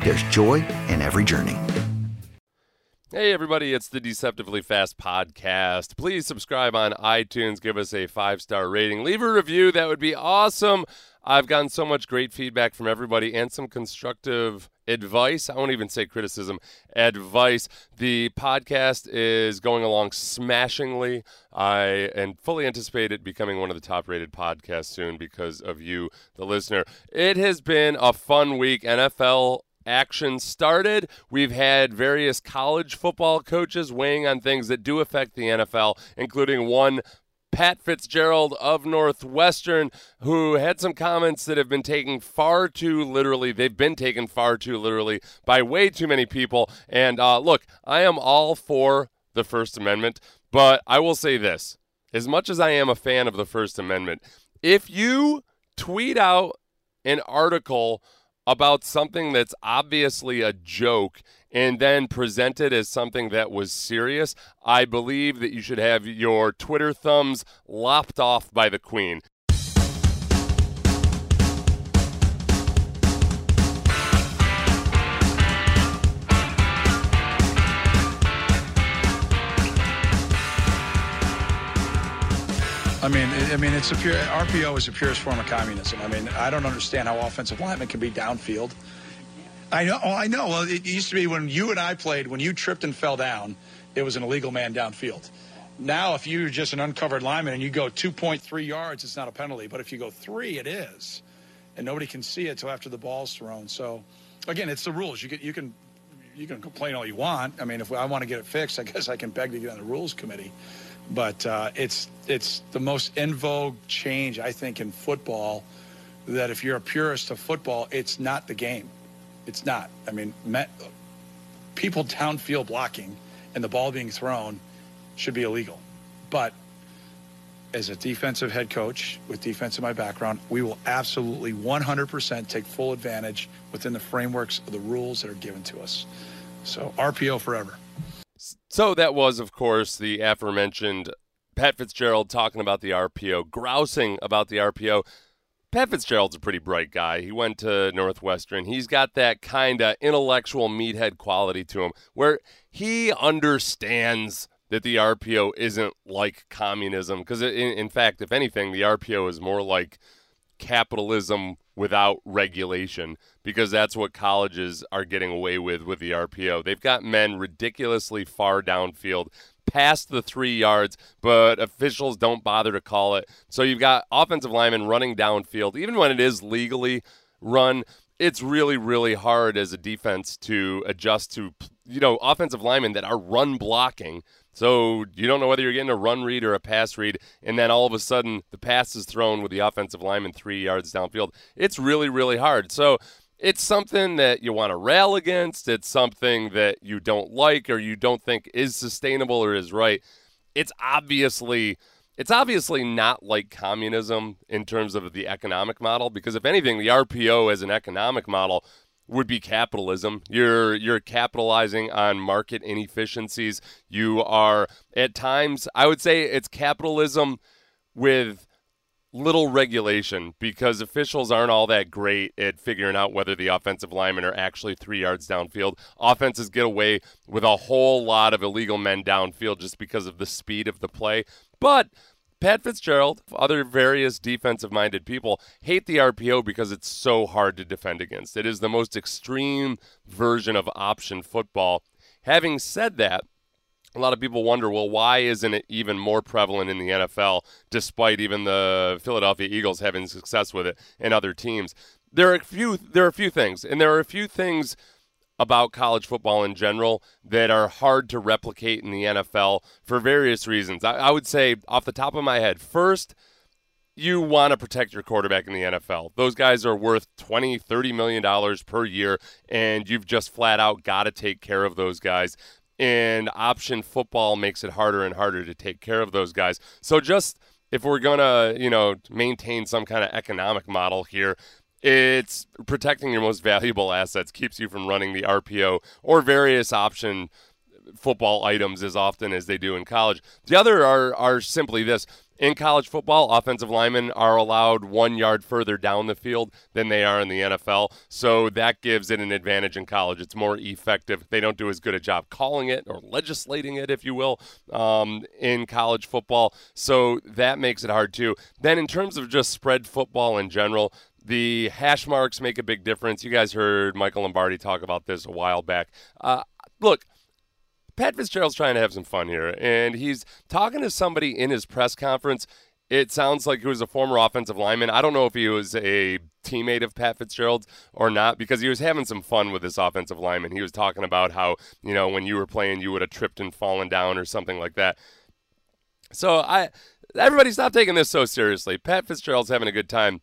there's joy in every journey. Hey, everybody, it's the Deceptively Fast podcast. Please subscribe on iTunes, give us a five star rating, leave a review. That would be awesome. I've gotten so much great feedback from everybody and some constructive advice. I won't even say criticism, advice. The podcast is going along smashingly. I and fully anticipate it becoming one of the top rated podcasts soon because of you, the listener. It has been a fun week. NFL action started. We've had various college football coaches weighing on things that do affect the NFL, including one Pat Fitzgerald of Northwestern, who had some comments that have been taken far too literally. They've been taken far too literally by way too many people. And uh, look, I am all for the First Amendment, but I will say this as much as I am a fan of the First Amendment, if you tweet out an article about something that's obviously a joke and then present it as something that was serious, I believe that you should have your Twitter thumbs lopped off by the Queen. I mean, I mean, it's a pure RPO is the purest form of communism. I mean, I don't understand how offensive linemen can be downfield. I know. Oh, I know. Well, it used to be when you and I played. When you tripped and fell down, it was an illegal man downfield. Now, if you're just an uncovered lineman and you go 2.3 yards, it's not a penalty. But if you go three, it is, and nobody can see it until after the ball's thrown. So, again, it's the rules. You can you can you can complain all you want. I mean, if I want to get it fixed, I guess I can beg to get on the rules committee. But uh, it's it's the most in vogue change I think in football. That if you're a purist of football, it's not the game. It's not. I mean, met, people downfield blocking and the ball being thrown should be illegal. But as a defensive head coach with defense in my background, we will absolutely 100% take full advantage within the frameworks of the rules that are given to us. So RPO forever. So that was, of course, the aforementioned Pat Fitzgerald talking about the RPO, grousing about the RPO. Pat Fitzgerald's a pretty bright guy. He went to Northwestern. He's got that kind of intellectual meathead quality to him where he understands that the RPO isn't like communism. Because, in, in, fact, if anything, the RPO is more like capitalism without regulation because that's what colleges are getting away with with the RPO. They've got men ridiculously far downfield past the three yards, but officials don't bother to call it. So you've got offensive linemen running downfield, even when it is legally run. It's really, really hard as a defense to adjust to, you know, offensive linemen that are run blocking. So you don't know whether you're getting a run read or a pass read, and then all of a sudden the pass is thrown with the offensive lineman three yards downfield. It's really, really hard. So it's something that you want to rail against. It's something that you don't like or you don't think is sustainable or is right. It's obviously it's obviously not like communism in terms of the economic model because if anything the RPO as an economic model would be capitalism. You're you're capitalizing on market inefficiencies. You are at times I would say it's capitalism with little regulation because officials aren't all that great at figuring out whether the offensive linemen are actually three yards downfield. Offenses get away with a whole lot of illegal men downfield just because of the speed of the play. But Pat Fitzgerald, other various defensive minded people hate the RPO because it's so hard to defend against. It is the most extreme version of option football. Having said that, a lot of people wonder, well, why isn't it even more prevalent in the NFL, despite even the Philadelphia Eagles having success with it and other teams? There are a few. There are a few things, and there are a few things about college football in general that are hard to replicate in the NFL for various reasons. I, I would say, off the top of my head, first you want to protect your quarterback in the NFL. Those guys are worth 20, 30 million dollars per year and you've just flat out got to take care of those guys. And option football makes it harder and harder to take care of those guys. So just if we're going to, you know, maintain some kind of economic model here, it's protecting your most valuable assets keeps you from running the RPO or various option football items as often as they do in college. The other are are simply this in college football, offensive linemen are allowed one yard further down the field than they are in the NFL. So that gives it an advantage in college. It's more effective. They don't do as good a job calling it or legislating it, if you will, um, in college football. So that makes it hard too. Then, in terms of just spread football in general, the hash marks make a big difference. You guys heard Michael Lombardi talk about this a while back. Uh, look, Pat Fitzgerald's trying to have some fun here, and he's talking to somebody in his press conference. It sounds like he was a former offensive lineman. I don't know if he was a teammate of Pat Fitzgerald's or not because he was having some fun with this offensive lineman. He was talking about how, you know, when you were playing, you would have tripped and fallen down or something like that. So I, everybody stop taking this so seriously. Pat Fitzgerald's having a good time.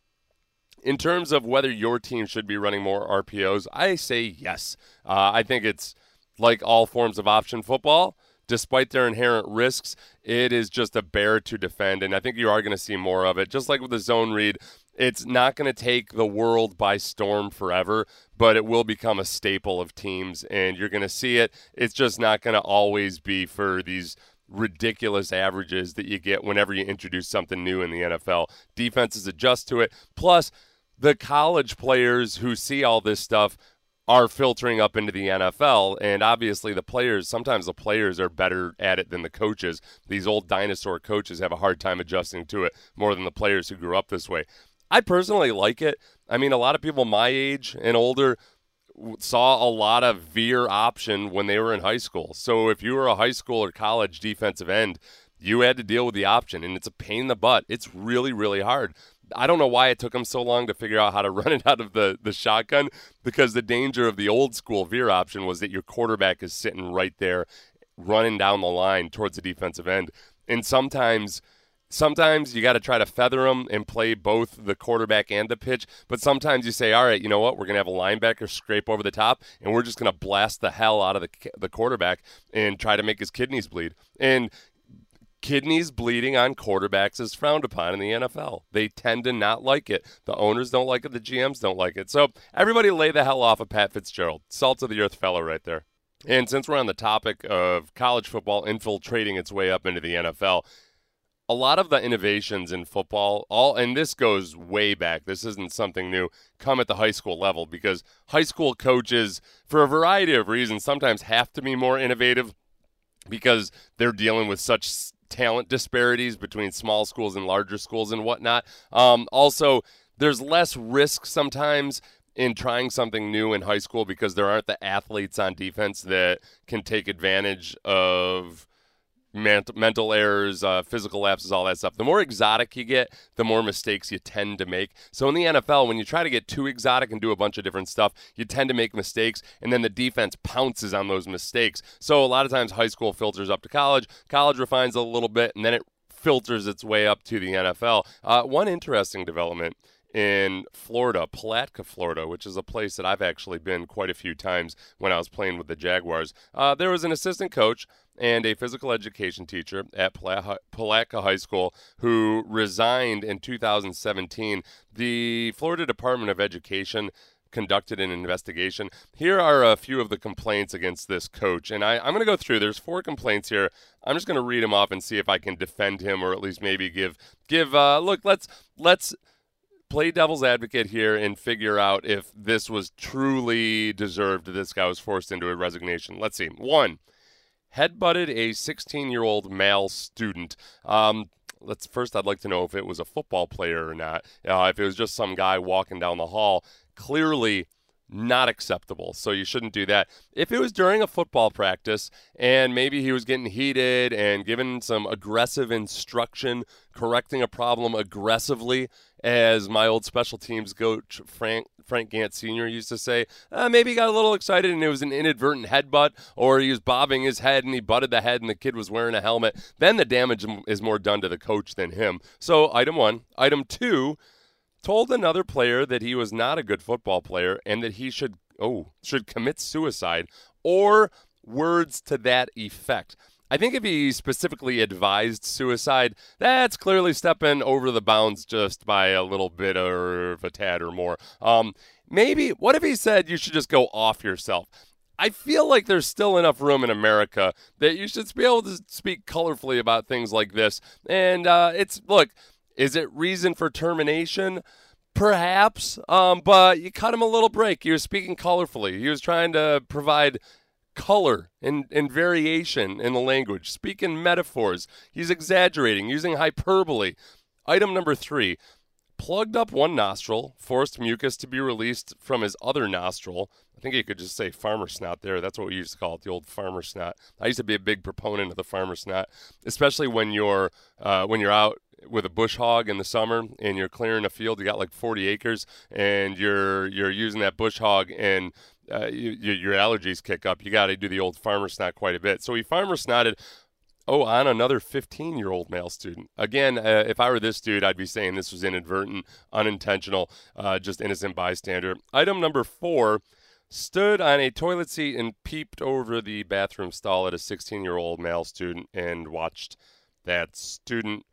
In terms of whether your team should be running more RPOs, I say yes. Uh, I think it's like all forms of option football, despite their inherent risks, it is just a bear to defend. And I think you are going to see more of it. Just like with the zone read, it's not going to take the world by storm forever, but it will become a staple of teams. And you're going to see it. It's just not going to always be for these ridiculous averages that you get whenever you introduce something new in the NFL. Defenses adjust to it. Plus, the college players who see all this stuff are filtering up into the NFL. And obviously, the players, sometimes the players are better at it than the coaches. These old dinosaur coaches have a hard time adjusting to it more than the players who grew up this way. I personally like it. I mean, a lot of people my age and older saw a lot of veer option when they were in high school. So if you were a high school or college defensive end, you had to deal with the option, and it's a pain in the butt. It's really, really hard. I don't know why it took them so long to figure out how to run it out of the, the shotgun because the danger of the old school veer option was that your quarterback is sitting right there running down the line towards the defensive end. And sometimes sometimes you got to try to feather them and play both the quarterback and the pitch. But sometimes you say, all right, you know what? We're going to have a linebacker scrape over the top, and we're just going to blast the hell out of the, the quarterback and try to make his kidneys bleed. And kidneys bleeding on quarterbacks is frowned upon in the NFL. They tend to not like it. The owners don't like it. The GMs don't like it. So everybody lay the hell off of Pat Fitzgerald. Salt of the earth fellow right there. And since we're on the topic of college football infiltrating its way up into the NFL, a lot of the innovations in football, all and this goes way back. This isn't something new. Come at the high school level because high school coaches, for a variety of reasons, sometimes have to be more innovative because they're dealing with such talent disparities between small schools and larger schools and whatnot. Um, also, there's less risk sometimes in trying something new in high school because there aren't the athletes on defense that can take advantage of mental errors, uh, physical lapses, all that stuff. The more exotic you get, the more mistakes you tend to make. So in the NFL, when you try to get too exotic and do a bunch of different stuff, you tend to make mistakes, and then the defense pounces on those mistakes. So a lot of times, high school filters up to college, college refines a little bit, and then it filters its way up to the NFL. Uh, one interesting development in Florida, Palatka, Florida, which is a place that I've actually been quite a few times when I was playing with the Jaguars. Uh, there was an assistant coach and a physical education teacher at Palatka High School who resigned in 2017. The Florida Department of Education conducted an investigation. Here are a few of the complaints against this coach, and I, am going to go through. There's four complaints here. I'm just going to read them off and see if I can defend him, or at least maybe give give. Uh, look, let's let's play devil's advocate here and figure out if this was truly deserved. This guy was forced into a resignation. Let's see. One, headbutted a 16 year old male student. Um, let's first, I'd like to know if it was a football player or not. Uh, if it was just some guy walking down the hall, clearly not acceptable. So you shouldn't do that. If it was during a football practice and maybe he was getting heated and given some aggressive instruction, correcting a problem aggressively, as my old special teams coach Frank Frank Gansz Sr. used to say, uh, maybe he got a little excited and it was an inadvertent headbutt, or he was bobbing his head and he butted the head and the kid was wearing a helmet. Then the damage is more done to the coach than him. So item one, item two told another player that he was not a good football player and that he should oh should commit suicide or words to that effect. I think if he specifically advised suicide, that's clearly stepping over the bounds just by a little bit or a tad or more. Um, maybe what if he said you should just go off yourself? I feel like there's still enough room in America that you should be able to speak colorfully about things like this. And uh, it's look, is it reason for termination? Perhaps, um, but you cut him a little break. He was speaking colorfully. He was trying to provide color and, and variation in the language, speaking metaphors. He's exaggerating, using hyperbole. Item number three plugged up one nostril, forced mucus to be released from his other nostril. I think you could just say farmer snot there. That's what we used to call it, the old farmer snot. I used to be a big proponent of the farmer snot, especially when you're uh, when you're out with a bush hog in the summer and you're clearing a field, you got like 40 acres, and you're you're using that bush hog and uh, you, your allergies kick up. You got to do the old farmer snot quite a bit. So he farmer snotted. Oh, on another 15 year old male student. Again, uh, if I were this dude, I'd be saying this was inadvertent, unintentional, uh, just innocent bystander. Item number four stood on a toilet seat and peeped over the bathroom stall at a 16 year old male student and watched that student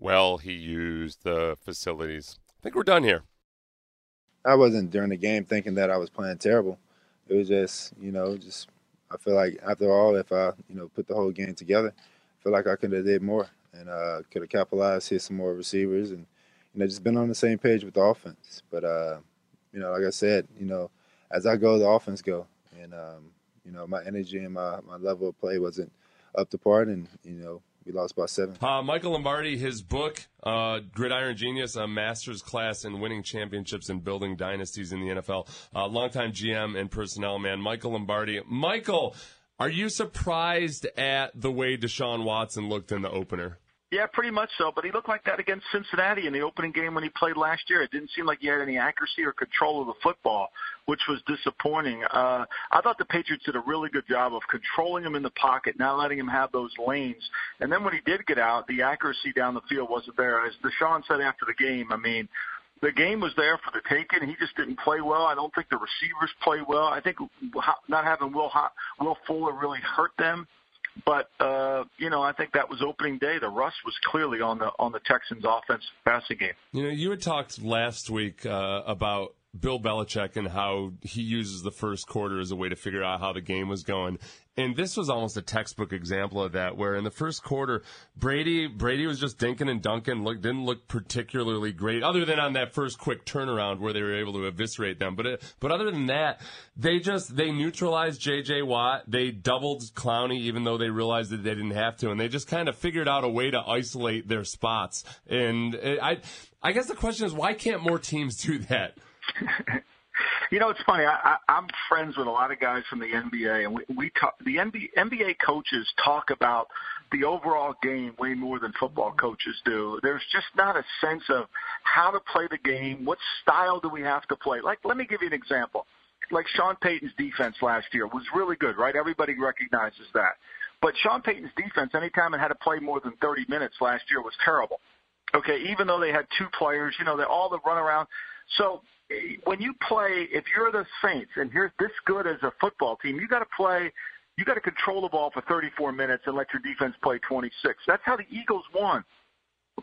well he used the facilities. I think we're done here. I wasn't during the game thinking that I was playing terrible. It was just, you know, just I feel like after all, if I, you know, put the whole game together, I feel like I could have did more and uh, could have capitalized, hit some more receivers, and you know, just been on the same page with the offense. But uh, you know, like I said, you know, as I go, the offense go, and um, you know, my energy and my my level of play wasn't up to par, and you know, we lost by seven. Uh, Michael Lombardi, his book, uh, Gridiron Genius, a master's class in winning championships and building dynasties in the NFL. Uh, longtime GM and personnel man, Michael Lombardi. Michael, are you surprised at the way Deshaun Watson looked in the opener? Yeah, pretty much so. But he looked like that against Cincinnati in the opening game when he played last year. It didn't seem like he had any accuracy or control of the football, which was disappointing. Uh, I thought the Patriots did a really good job of controlling him in the pocket, not letting him have those lanes. And then when he did get out, the accuracy down the field wasn't there. As Deshaun said after the game, I mean, the game was there for the taking. He just didn't play well. I don't think the receivers play well. I think not having Will Will Fuller really hurt them. But uh, you know, I think that was opening day. The rust was clearly on the on the Texans' offense passing game. You know, you had talked last week uh, about Bill Belichick and how he uses the first quarter as a way to figure out how the game was going. And this was almost a textbook example of that, where in the first quarter, Brady Brady was just dinking and dunking, look, didn't look particularly great, other than on that first quick turnaround where they were able to eviscerate them. But it, but other than that, they just they neutralized J.J. Watt. They doubled Clowney, even though they realized that they didn't have to, and they just kind of figured out a way to isolate their spots. And it, I I guess the question is, why can't more teams do that? You know, it's funny. I, I, I'm friends with a lot of guys from the NBA, and we, we talk. The NBA, NBA coaches talk about the overall game way more than football coaches do. There's just not a sense of how to play the game. What style do we have to play? Like, let me give you an example. Like Sean Payton's defense last year was really good, right? Everybody recognizes that. But Sean Payton's defense, anytime it had to play more than 30 minutes last year, was terrible. Okay, even though they had two players, you know, they all the run around. So when you play, if you're the Saints and you're this good as a football team, you got to play. You got to control the ball for 34 minutes and let your defense play 26. That's how the Eagles won.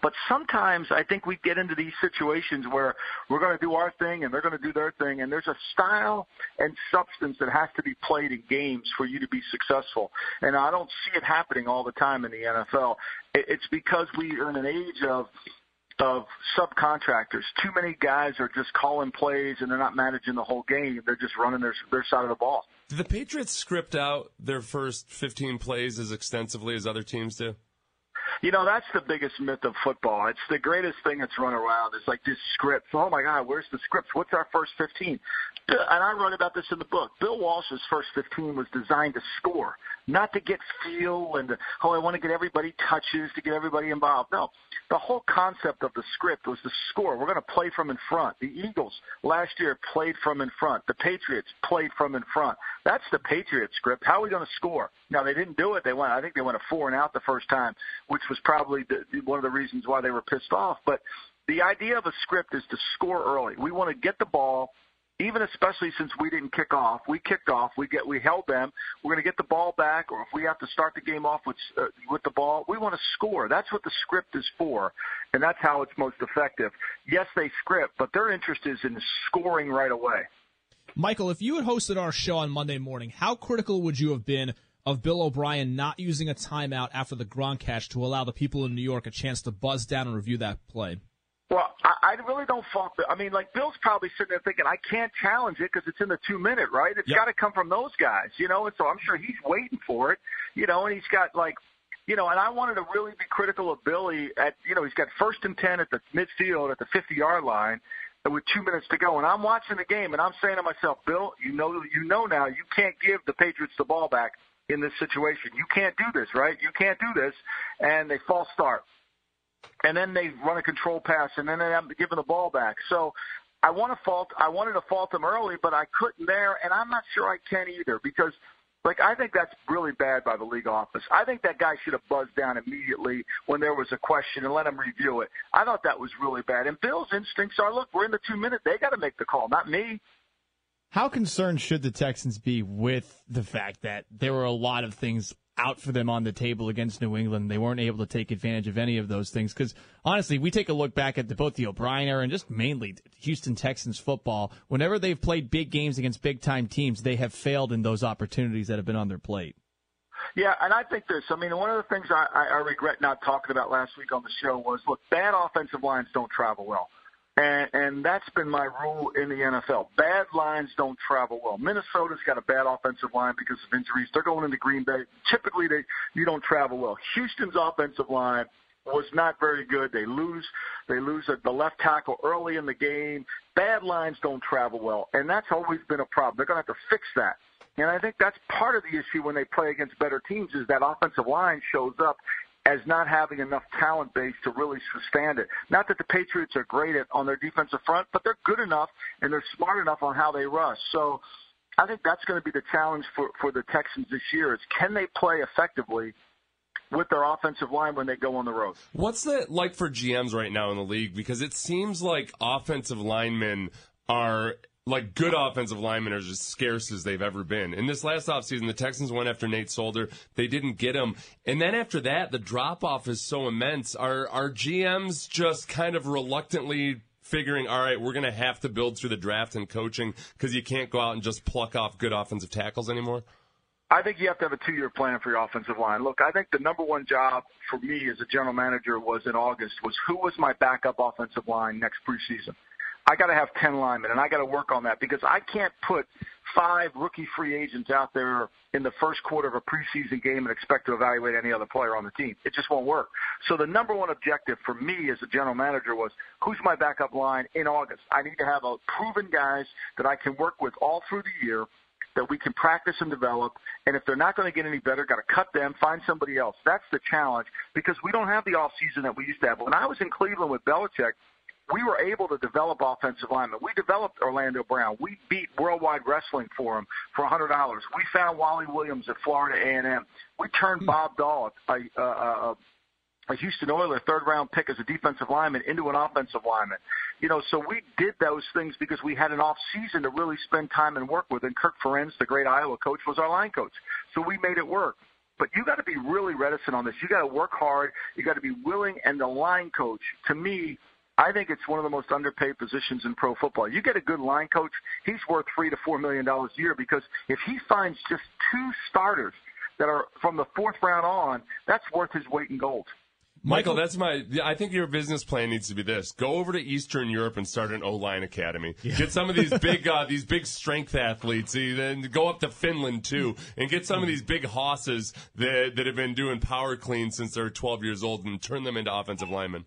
But sometimes I think we get into these situations where we're going to do our thing and they're going to do their thing, and there's a style and substance that has to be played in games for you to be successful. And I don't see it happening all the time in the NFL. It's because we are in an age of of subcontractors. Too many guys are just calling plays and they're not managing the whole game. They're just running their their side of the ball. Do the Patriots script out their first 15 plays as extensively as other teams do? You know, that's the biggest myth of football. It's the greatest thing that's run around. It's like this script. Oh my God, where's the script? What's our first 15? and I wrote about this in the book. Bill Walsh's first 15 was designed to score, not to get feel and oh, I want to get everybody touches to get everybody involved. No, the whole concept of the script was to score. We're going to play from in front. The Eagles last year played from in front. The Patriots played from in front. That's the Patriot script. How are we going to score? Now they didn't do it. They went. I think they went a four and out the first time, which was probably the, one of the reasons why they were pissed off. But the idea of a script is to score early. We want to get the ball even especially since we didn't kick off, we kicked off. We get we held them. We're going to get the ball back, or if we have to start the game off with uh, with the ball, we want to score. That's what the script is for, and that's how it's most effective. Yes, they script, but their interest is in scoring right away. Michael, if you had hosted our show on Monday morning, how critical would you have been of Bill O'Brien not using a timeout after the Gronk catch to allow the people in New York a chance to buzz down and review that play? Well, I, I really don't fault. I mean, like Bill's probably sitting there thinking, I can't challenge it because it's in the two minute, right? It's yep. got to come from those guys, you know. And so I'm sure he's waiting for it, you know. And he's got like, you know, and I wanted to really be critical of Billy at, you know, he's got first and ten at the midfield at the 50 yard line with two minutes to go. And I'm watching the game and I'm saying to myself, Bill, you know, you know now you can't give the Patriots the ball back in this situation. You can't do this, right? You can't do this. And they false start and then they run a control pass, and then they have to give the ball back. So I want to fault. I wanted to fault them early, but I couldn't there, and I'm not sure I can either because. Like I think that's really bad by the league office. I think that guy should have buzzed down immediately when there was a question and let him review it. I thought that was really bad. And Bill's instincts are, look, we're in the two minute. They got to make the call, not me. How concerned should the Texans be with the fact that there were a lot of things out for them on the table against New England. They weren't able to take advantage of any of those things because honestly, we take a look back at the, both the O'Brien era and just mainly Houston Texans football. Whenever they've played big games against big time teams, they have failed in those opportunities that have been on their plate. Yeah, and I think this. I mean, one of the things I, I regret not talking about last week on the show was look, bad offensive lines don't travel well. And, and that's been my rule in the NFL. Bad lines don't travel well. Minnesota's got a bad offensive line because of injuries. They're going into Green Bay. Typically, they you don't travel well. Houston's offensive line was not very good. They lose they lose a, the left tackle early in the game. Bad lines don't travel well, and that's always been a problem. They're going to have to fix that. And I think that's part of the issue when they play against better teams is that offensive line shows up as not having enough talent base to really sustain it. Not that the Patriots are great at on their defensive front, but they're good enough and they're smart enough on how they rush. So I think that's going to be the challenge for, for the Texans this year is can they play effectively with their offensive line when they go on the road. What's that like for GMs right now in the league? Because it seems like offensive linemen are like good offensive linemen are as scarce as they've ever been. In this last offseason, the Texans went after Nate Solder. They didn't get him. And then after that, the drop off is so immense. Are are GMs just kind of reluctantly figuring, all right, we're going to have to build through the draft and coaching because you can't go out and just pluck off good offensive tackles anymore? I think you have to have a two-year plan for your offensive line. Look, I think the number one job for me as a general manager was in August was who was my backup offensive line next preseason. I got to have 10 linemen, and I got to work on that because I can't put five rookie free agents out there in the first quarter of a preseason game and expect to evaluate any other player on the team. It just won't work. So the number one objective for me as a general manager was who's my backup line in August? I need to have a proven guys that I can work with all through the year that we can practice and develop. And if they're not going to get any better, got to cut them, find somebody else. That's the challenge because we don't have the off season that we used to have. When I was in Cleveland with Belichick, we were able to develop offensive linemen. We developed Orlando Brown. We beat Worldwide Wrestling for him for a hundred dollars. We found Wally Williams at Florida A&M. We turned hmm. Bob Dahl, a, a, a, a Houston Oiler third round pick as a defensive lineman into an offensive lineman. You know, so we did those things because we had an off season to really spend time and work with. And Kirk Ferentz, the great Iowa coach, was our line coach. So we made it work. But you got to be really reticent on this. You got to work hard. You got to be willing. And the line coach, to me, I think it's one of the most underpaid positions in pro football. You get a good line coach, he's worth three to four million dollars a year because if he finds just two starters that are from the fourth round on, that's worth his weight in gold. Michael, that's my. I think your business plan needs to be this: go over to Eastern Europe and start an O line academy. Yeah. Get some of these big, uh, these big strength athletes. Then go up to Finland too, and get some of these big hosses that that have been doing power clean since they're 12 years old, and turn them into offensive linemen.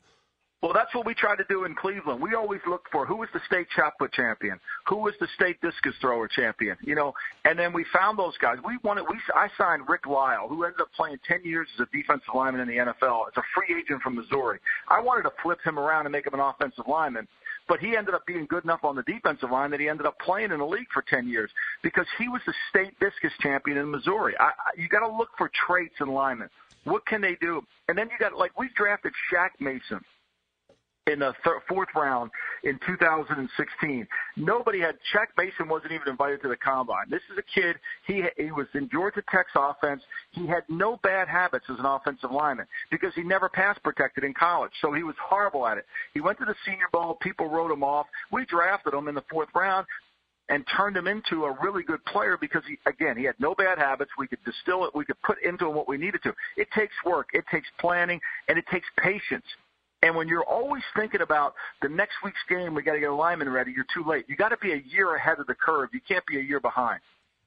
Well, that's what we tried to do in Cleveland. We always looked for who was the state shot put champion, who was the state discus thrower champion, you know, and then we found those guys. We wanted. We I signed Rick Lyle, who ended up playing 10 years as a defensive lineman in the NFL. It's a free agent from Missouri. I wanted to flip him around and make him an offensive lineman but he ended up being good enough on the defensive line that he ended up playing in the league for 10 years because he was the state discus champion in Missouri. I, I, you got to look for traits in linemen. What can they do? And then you got like we drafted Shaq Mason in the third, fourth round in 2016. Nobody had Shaq Mason wasn't even invited to the combine. This is a kid. He he was in Georgia Tech's offense. He had no bad habits as an offensive lineman because he never pass protected in college. So he was horrible at it. He went to the Senior Bowl. People wrote him off. We drafted him in the fourth round and turned him into a really good player because he again he had no bad habits. We could distill it. We could put into him what we needed to. It takes work. It takes planning and it takes patience. And when you're always thinking about the next week's game, we got to get a lineman ready. You're too late. You got to be a year ahead of the curve. You can't be a year behind.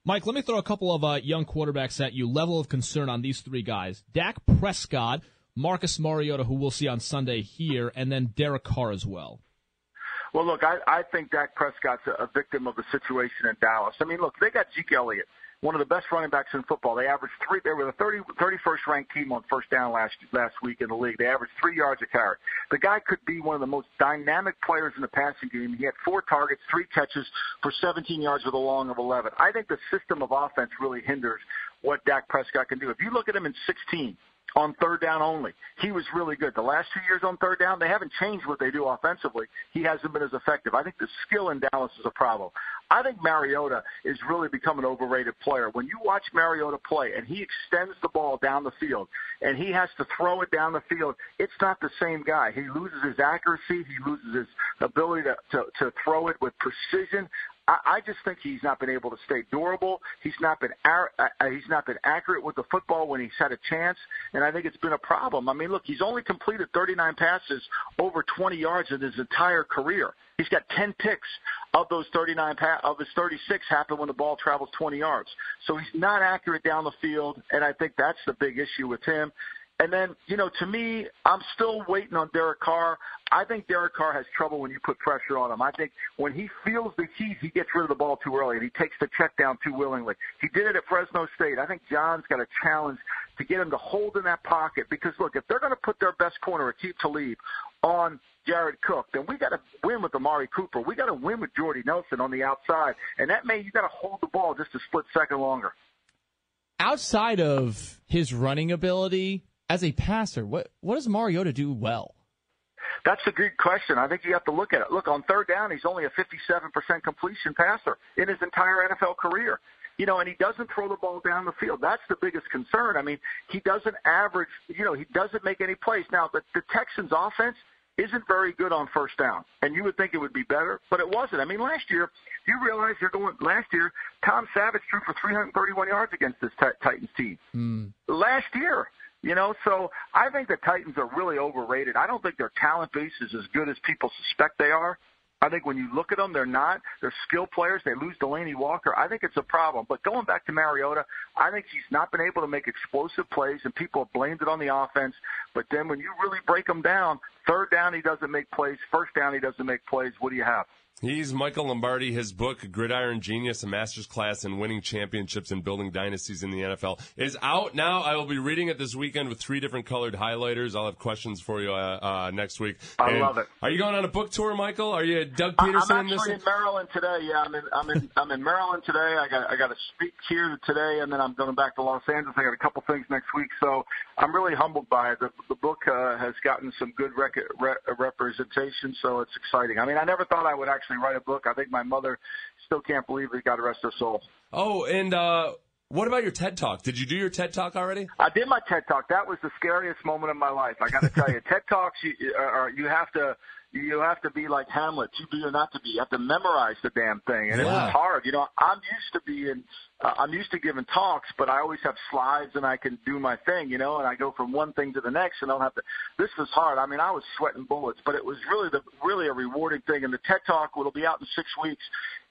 Mike, let me throw a couple of uh, young quarterbacks at you. Level of concern on these three guys: Dak Prescott, Marcus Mariota, who we'll see on Sunday here, and then Derek Carr as well. Well, look, I, I think Dak Prescott's a, a victim of the situation in Dallas. I mean, look, they got Zeke Elliott one of the best running backs in football. They averaged three. They were the 30, 31st ranked team on first down last last week in the league. They averaged three yards a carry. The guy could be one of the most dynamic players in the passing game. He had four targets, three catches for 17 yards with a long of 11. I think the system of offense really hinders what Dak Prescott can do. If you look at him in 16, on third down only. He was really good. The last two years on third down, they haven't changed what they do offensively. He hasn't been as effective. I think the skill in Dallas is a problem. I think Mariota is really become an overrated player. When you watch Mariota play and he extends the ball down the field and he has to throw it down the field, it's not the same guy. He loses his accuracy. He loses his ability to, to, to throw it with precision. I, just think he's not been able to stay durable. He's not been uh, he's not been accurate with the football when he's had a chance, and I think it's been a problem. I mean, look, he's only completed 39 passes over 20 yards in his entire career. He's got 10 picks of those 39 pa- of his 36 happen when the ball travels 20 yards. So he's not accurate down the field, and I think that's the big issue with him. And then, you know, to me, I'm still waiting on Derek Carr. I think Derek Carr has trouble when you put pressure on him. I think when he feels the heat, he gets rid of the ball too early and he takes the check down too willingly. He did it at Fresno State. I think John's got a challenge to get him to hold in that pocket because look, if they're going to put their best corner, Aqib Talib, on Jared Cook, then we got to win with Amari Cooper. We got to win with Jordy Nelson on the outside, and that means you got to hold the ball just a split second longer. Outside of his running ability, as a passer, what what does Mariota do well? That's a good question. I think you have to look at it. Look, on third down, he's only a 57% completion passer in his entire NFL career. You know, and he doesn't throw the ball down the field. That's the biggest concern. I mean, he doesn't average, you know, he doesn't make any plays. Now, the, the Texans' offense isn't very good on first down, and you would think it would be better, but it wasn't. I mean, last year, you realize you're going. Last year, Tom Savage threw for 331 yards against this t- Titans team. Mm. Last year, you know, so I think the Titans are really overrated. I don't think their talent base is as good as people suspect they are. I think when you look at them, they're not. They're skill players. They lose Delanie Walker. I think it's a problem. But going back to Mariota, I think he's not been able to make explosive plays, and people have blamed it on the offense. But then when you really break them down, third down he doesn't make plays, first down he doesn't make plays. What do you have? He's Michael Lombardi. His book, Gridiron Genius, a master's class in winning championships and building dynasties in the NFL, is out now. I will be reading it this weekend with three different colored highlighters. I'll have questions for you uh, uh, next week. I and love it. Are you going on a book tour, Michael? Are you Doug Peterson? I'm actually in, in Maryland today. Yeah, I'm in I'm in I'm in Maryland today. I got I got to speak here today, and then I'm going back to Los Angeles. I got a couple things next week, so I'm really humbled by it. The, the book uh, has gotten some good rec- re- representation, so it's exciting. I mean, I never thought I would actually write a book. I think my mother still can't believe it. God rest her soul. Oh, and uh, what about your TED Talk? Did you do your TED Talk already? I did my TED Talk. That was the scariest moment of my life. I got to tell you, TED Talks, you, uh, you have to you have to be like Hamlet, to be or not to be. You have to memorize the damn thing, and Yeah. it was hard. You know, I'm used to being, uh, I'm used to giving talks, but I always have slides and I can do my thing, you know, and I go from one thing to the next, and I don't have to. This was hard. I mean, I was sweating bullets, but it was really the really a rewarding thing. And the TED Talk will be out in six weeks.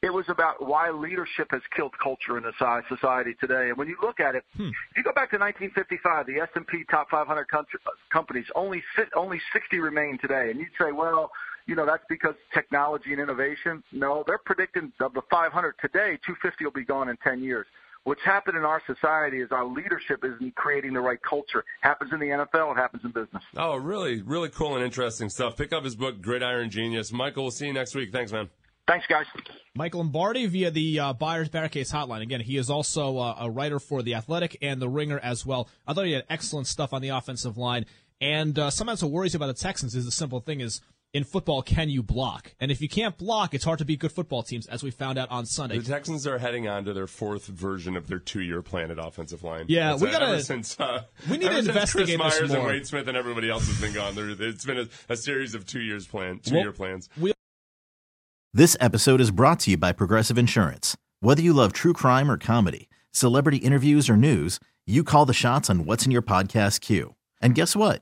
It was about why leadership has killed culture in the society today. And when you look at it, if you go back to 1955, the S&P top 500 country, uh, companies only fit, only 60 remain today, and you'd say, well, you know, that's because technology and innovation. No, they're predicting of the 500 today, 250 will be gone in 10 years. What's happened in our society is our leadership isn't creating the right culture. It happens in the NFL, it happens in business. Oh, really, really cool and interesting stuff. Pick up his book, Gridiron Genius. Michael, we'll see you next week. Thanks, man. Thanks, guys. Michael Lombardi via the uh, Buyers Barricades hotline. Again, he is also uh, a writer for The Athletic and The Ringer as well. I thought he had excellent stuff on the offensive line. And uh, sometimes what worries you about the Texans is the simple thing is in football, can you block? And if you can't block, it's hard to beat good football teams, as we found out on Sunday. The Texans are heading on to their fourth version of their two-year plan at offensive line. Yeah, That's we gotta- since, uh, we need to ever since investigate Chris this Myers and more. Wade Smith and everybody else has been gone. There, it's been a, a series of two years plan, two-year Well, plans. we This episode is brought to you by Progressive Insurance. Whether you love true crime or comedy, celebrity interviews or news, you call the shots on what's in your podcast queue. And guess what?